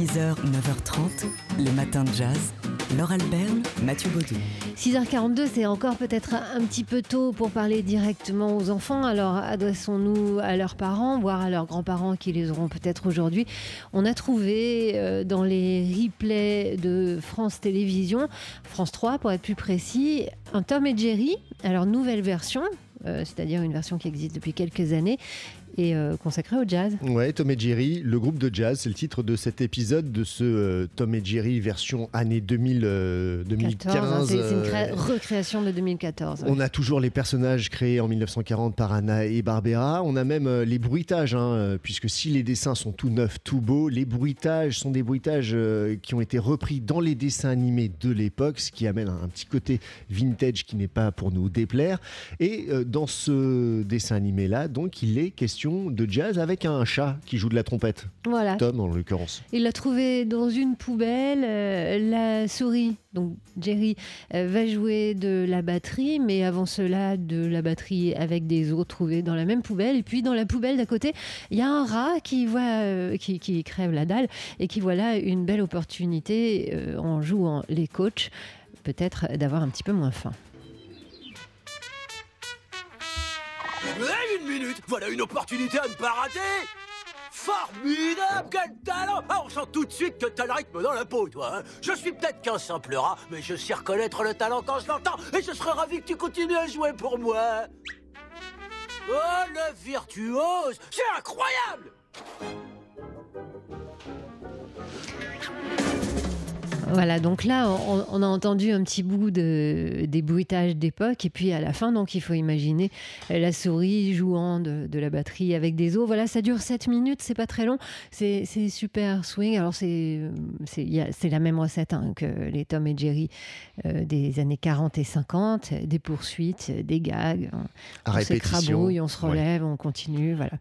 6h, 9h30, les matins de jazz. Laure Alberne, Mathieu Baudou. 6h42, c'est encore peut-être un petit peu tôt pour parler directement aux enfants. Alors adressons-nous à leurs parents, voire à leurs grands-parents qui les auront peut-être aujourd'hui. On a trouvé euh, dans les replays de France Télévisions, France 3 pour être plus précis, un Tom et Jerry. Alors nouvelle version, euh, c'est-à-dire une version qui existe depuis quelques années et euh, consacrée au jazz. Ouais, Tom et Jerry, le groupe de jazz, c'est le titre de cet épisode de ce euh, Tom et Jerry version année 2000, 2015. 14, hein, c'est une cré- recréation de 2014. ouais. On a toujours les personnages créés en 1940 par Anna et Barbera. On a même euh, les bruitages, hein, euh, puisque si les dessins sont tout neufs, tout beaux, les bruitages sont des bruitages euh, qui ont été repris dans les dessins animés de l'époque, ce qui amène un, un petit côté vintage qui n'est pas pour nous déplaire. Et euh, dans ce dessin animé-là, donc, il est question de jazz avec un chat qui joue de la trompette. Voilà. Tom, en l'occurrence. Il l'a trouvé dans une poubelle. euh, la souris, donc Jerry, euh, va jouer de la batterie, mais avant cela, de la batterie avec des os trouvés dans la même poubelle. Et puis dans la poubelle d'à côté, il y a un rat qui voit, euh, qui, qui crève la dalle et qui voit là une belle opportunité en jouant les coachs, peut-être d'avoir un petit peu moins faim. Hey, une minute Voilà une opportunité à ne pas rater. Formidable Quel talent. Ah, On sent tout de suite que t'as le rythme dans la peau, toi hein. Je suis peut-être qu'un simple rat, mais je sais reconnaître le talent quand je l'entends. Et je serais ravi que tu continues à jouer pour moi. Oh, le virtuose C'est incroyable Voilà, donc là, on, on a entendu un petit bout de, des bruitages d'époque, et puis à la fin, donc il faut imaginer la souris jouant de, de la batterie avec des os. Voilà, ça dure 7 minutes, c'est pas très long, c'est super swing. Alors c'est la même recette hein, que les Tom et Jerry euh, des années 40 et 50, des poursuites, des gags, on, on s'écrabouille, on se Ouais. relève, on continue, voilà.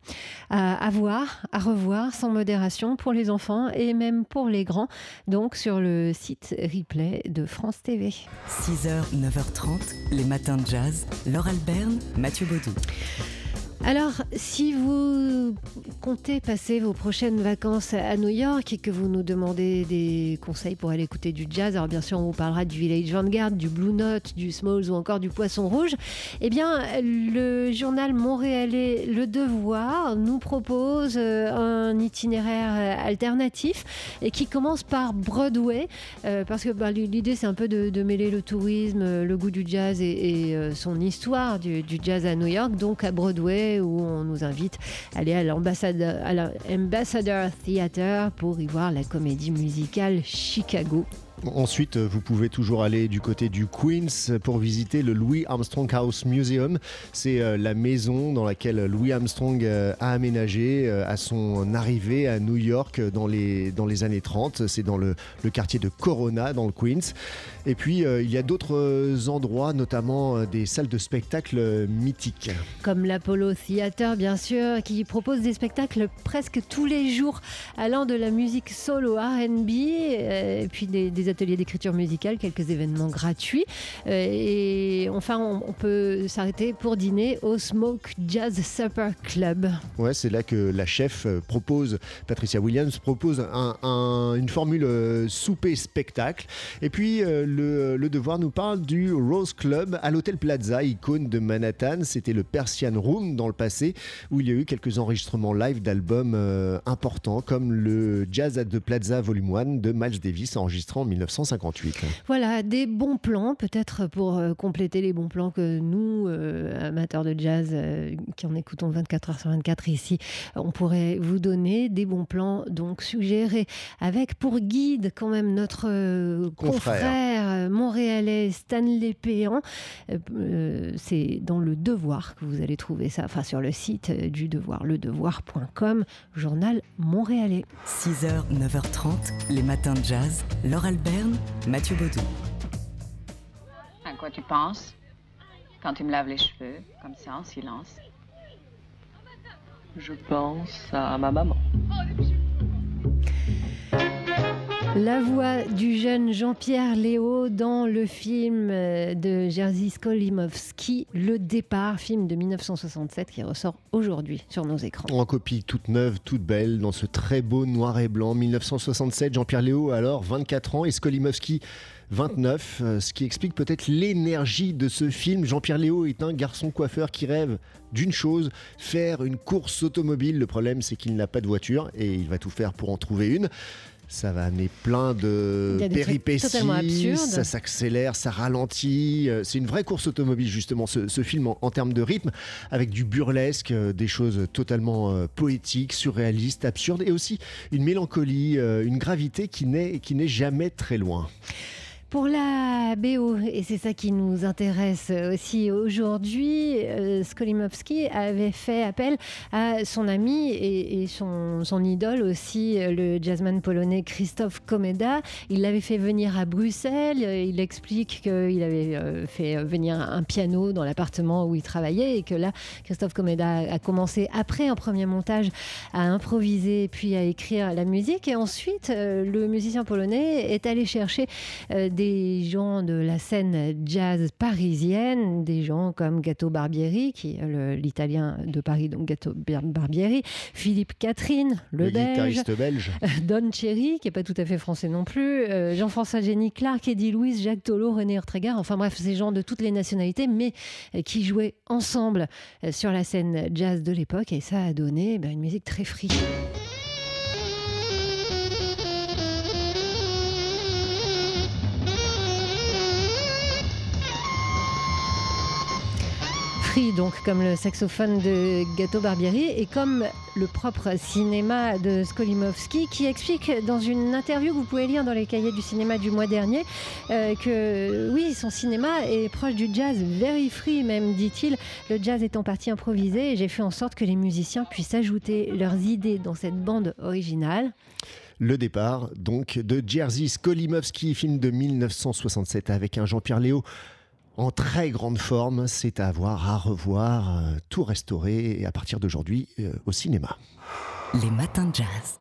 À, à voir, à revoir, sans modération pour les enfants et même pour les grands, donc sur le site replay de France TV. 6h, 9h30, les matins de jazz. Laure Alberne, Mathieu Baudou. Alors, si vous comptez passer vos prochaines vacances à New York et que vous nous demandez des conseils pour aller écouter du jazz, alors bien sûr, on vous parlera du Village Vanguard, du Blue Note, du Smalls ou encore du Poisson Rouge. Eh bien, le journal montréalais Le Devoir nous propose euh, un itinéraire euh, alternatif et qui commence par Broadway, euh, parce que bah, l'idée c'est un peu de, mêler le tourisme, le goût du jazz et, son histoire du jazz à New York, donc à Broadway où on nous invite à aller à l'Ambassador Theatre pour y voir la comédie musicale Chicago. Ensuite, vous pouvez toujours aller du côté du Queens pour visiter le Louis Armstrong House Museum. C'est euh, la maison dans laquelle Louis Armstrong euh, a aménagé euh, à son arrivée à New York dans les, dans les années 30. C'est dans le, le quartier de Corona, dans le Queens. Et puis, il y a d'autres endroits, notamment des salles de spectacle mythiques. comme l'Apollo Theater bien sûr, qui propose des spectacles presque tous les jours allant de la musique soul au R&B, et puis des ateliers d'écriture musicale, quelques événements gratuits. Euh, et enfin, on, peut s'arrêter pour dîner au Smoke Jazz Supper Club. Ouais, c'est là que la chef euh, propose, Patricia Williams propose un- un- une formule euh, souper-spectacle. Et puis le, Devoir nous parle du Rose Club à l'hôtel Plaza, icône de Manhattan. C'était le Persian Room dans le passé, où il y a eu quelques enregistrements live d'albums importants, comme le Jazz at the Plaza Volume 1 de Miles Davis, enregistré en 1958. Voilà, des bons plans, peut-être pour euh, compléter les bons plans que nous, euh, amateurs de jazz, euh, qui en écoutons 24 heures sur 24 ici, on pourrait vous donner des bons plans, donc suggérés, avec pour guide quand même notre euh, Confrère. confrère, montréalais Stanley Péan. C'est dans Le Devoir que vous allez trouver ça, enfin sur le site du Devoir, ledevoir.com, journal montréalais. 6h, 9h30, les matins de jazz. Laure Mathieu Baudou. À quoi tu penses quand tu me laves les cheveux, comme ça, en silence? Je pense à ma maman. La voix du jeune Jean-Pierre Léo dans le film euh, de Jerzy Skolimowski, Le Départ, film de 1967 qui ressort aujourd'hui sur nos écrans. En copie toute neuve, toute belle, dans ce très beau noir et blanc. 1967, Jean-Pierre Léo, alors 24 ans, et Skolimowski, 29, euh, ce qui explique peut-être l'énergie de ce film. Jean-Pierre Léo est un garçon coiffeur qui rêve d'une chose, faire une course automobile. Le problème, c'est qu'il n'a pas de voiture et il va tout faire pour en trouver une. Ça va amener plein de péripéties, ça s'accélère, ça ralentit. Euh, C'est une vraie course automobile justement, ce, ce film en, en termes de rythme, avec du burlesque, euh, des choses totalement euh, poétiques, surréalistes, absurdes, et aussi une mélancolie, euh, une gravité qui n'est qui n'est jamais très loin. Pour la BO, et c'est ça qui nous intéresse aussi aujourd'hui, euh, Skolimowski avait fait appel à son ami et, son, son idole aussi, le jazzman polonais Christophe Komeda. Il l'avait fait venir à Bruxelles. euh, Il explique qu'il avait euh, fait venir un piano dans l'appartement où il travaillait et que là, Christophe Komeda a commencé après un premier montage à improviser puis à écrire la musique. Et ensuite, le musicien polonais est allé chercher euh, des gens de la scène jazz parisienne, des gens comme Gato Barbieri, qui est l'italien de Paris, donc Gato Bar- Barbieri, Philippe Catherine, le, Le belge, guitariste belge. Don Cherry, qui n'est pas tout à fait français non plus, euh, Jean-François Jenny Clark, Eddie Louis, Jacques Tolo, René Ortega, enfin bref, ces gens de toutes les nationalités, mais euh, qui jouaient ensemble euh, sur la scène jazz de l'époque, et ça a donné ben, une musique très free. Free, donc comme le saxophone de Gato Barbieri et comme le propre cinéma de Skolimowski qui explique dans une interview que vous pouvez lire dans les cahiers du cinéma du mois dernier euh, que oui, son cinéma est proche du jazz, very free même, dit-il. Le jazz est en partie improvisé et j'ai fait en sorte que les musiciens puissent ajouter leurs idées dans cette bande originale. Le départ, donc, de Jerzy Skolimowski, film de 1967 avec un Jean-Pierre Léo en très grande forme. C'est à voir, à revoir, euh, tout restauré et à partir d'aujourd'hui euh, au cinéma. Les matins de jazz.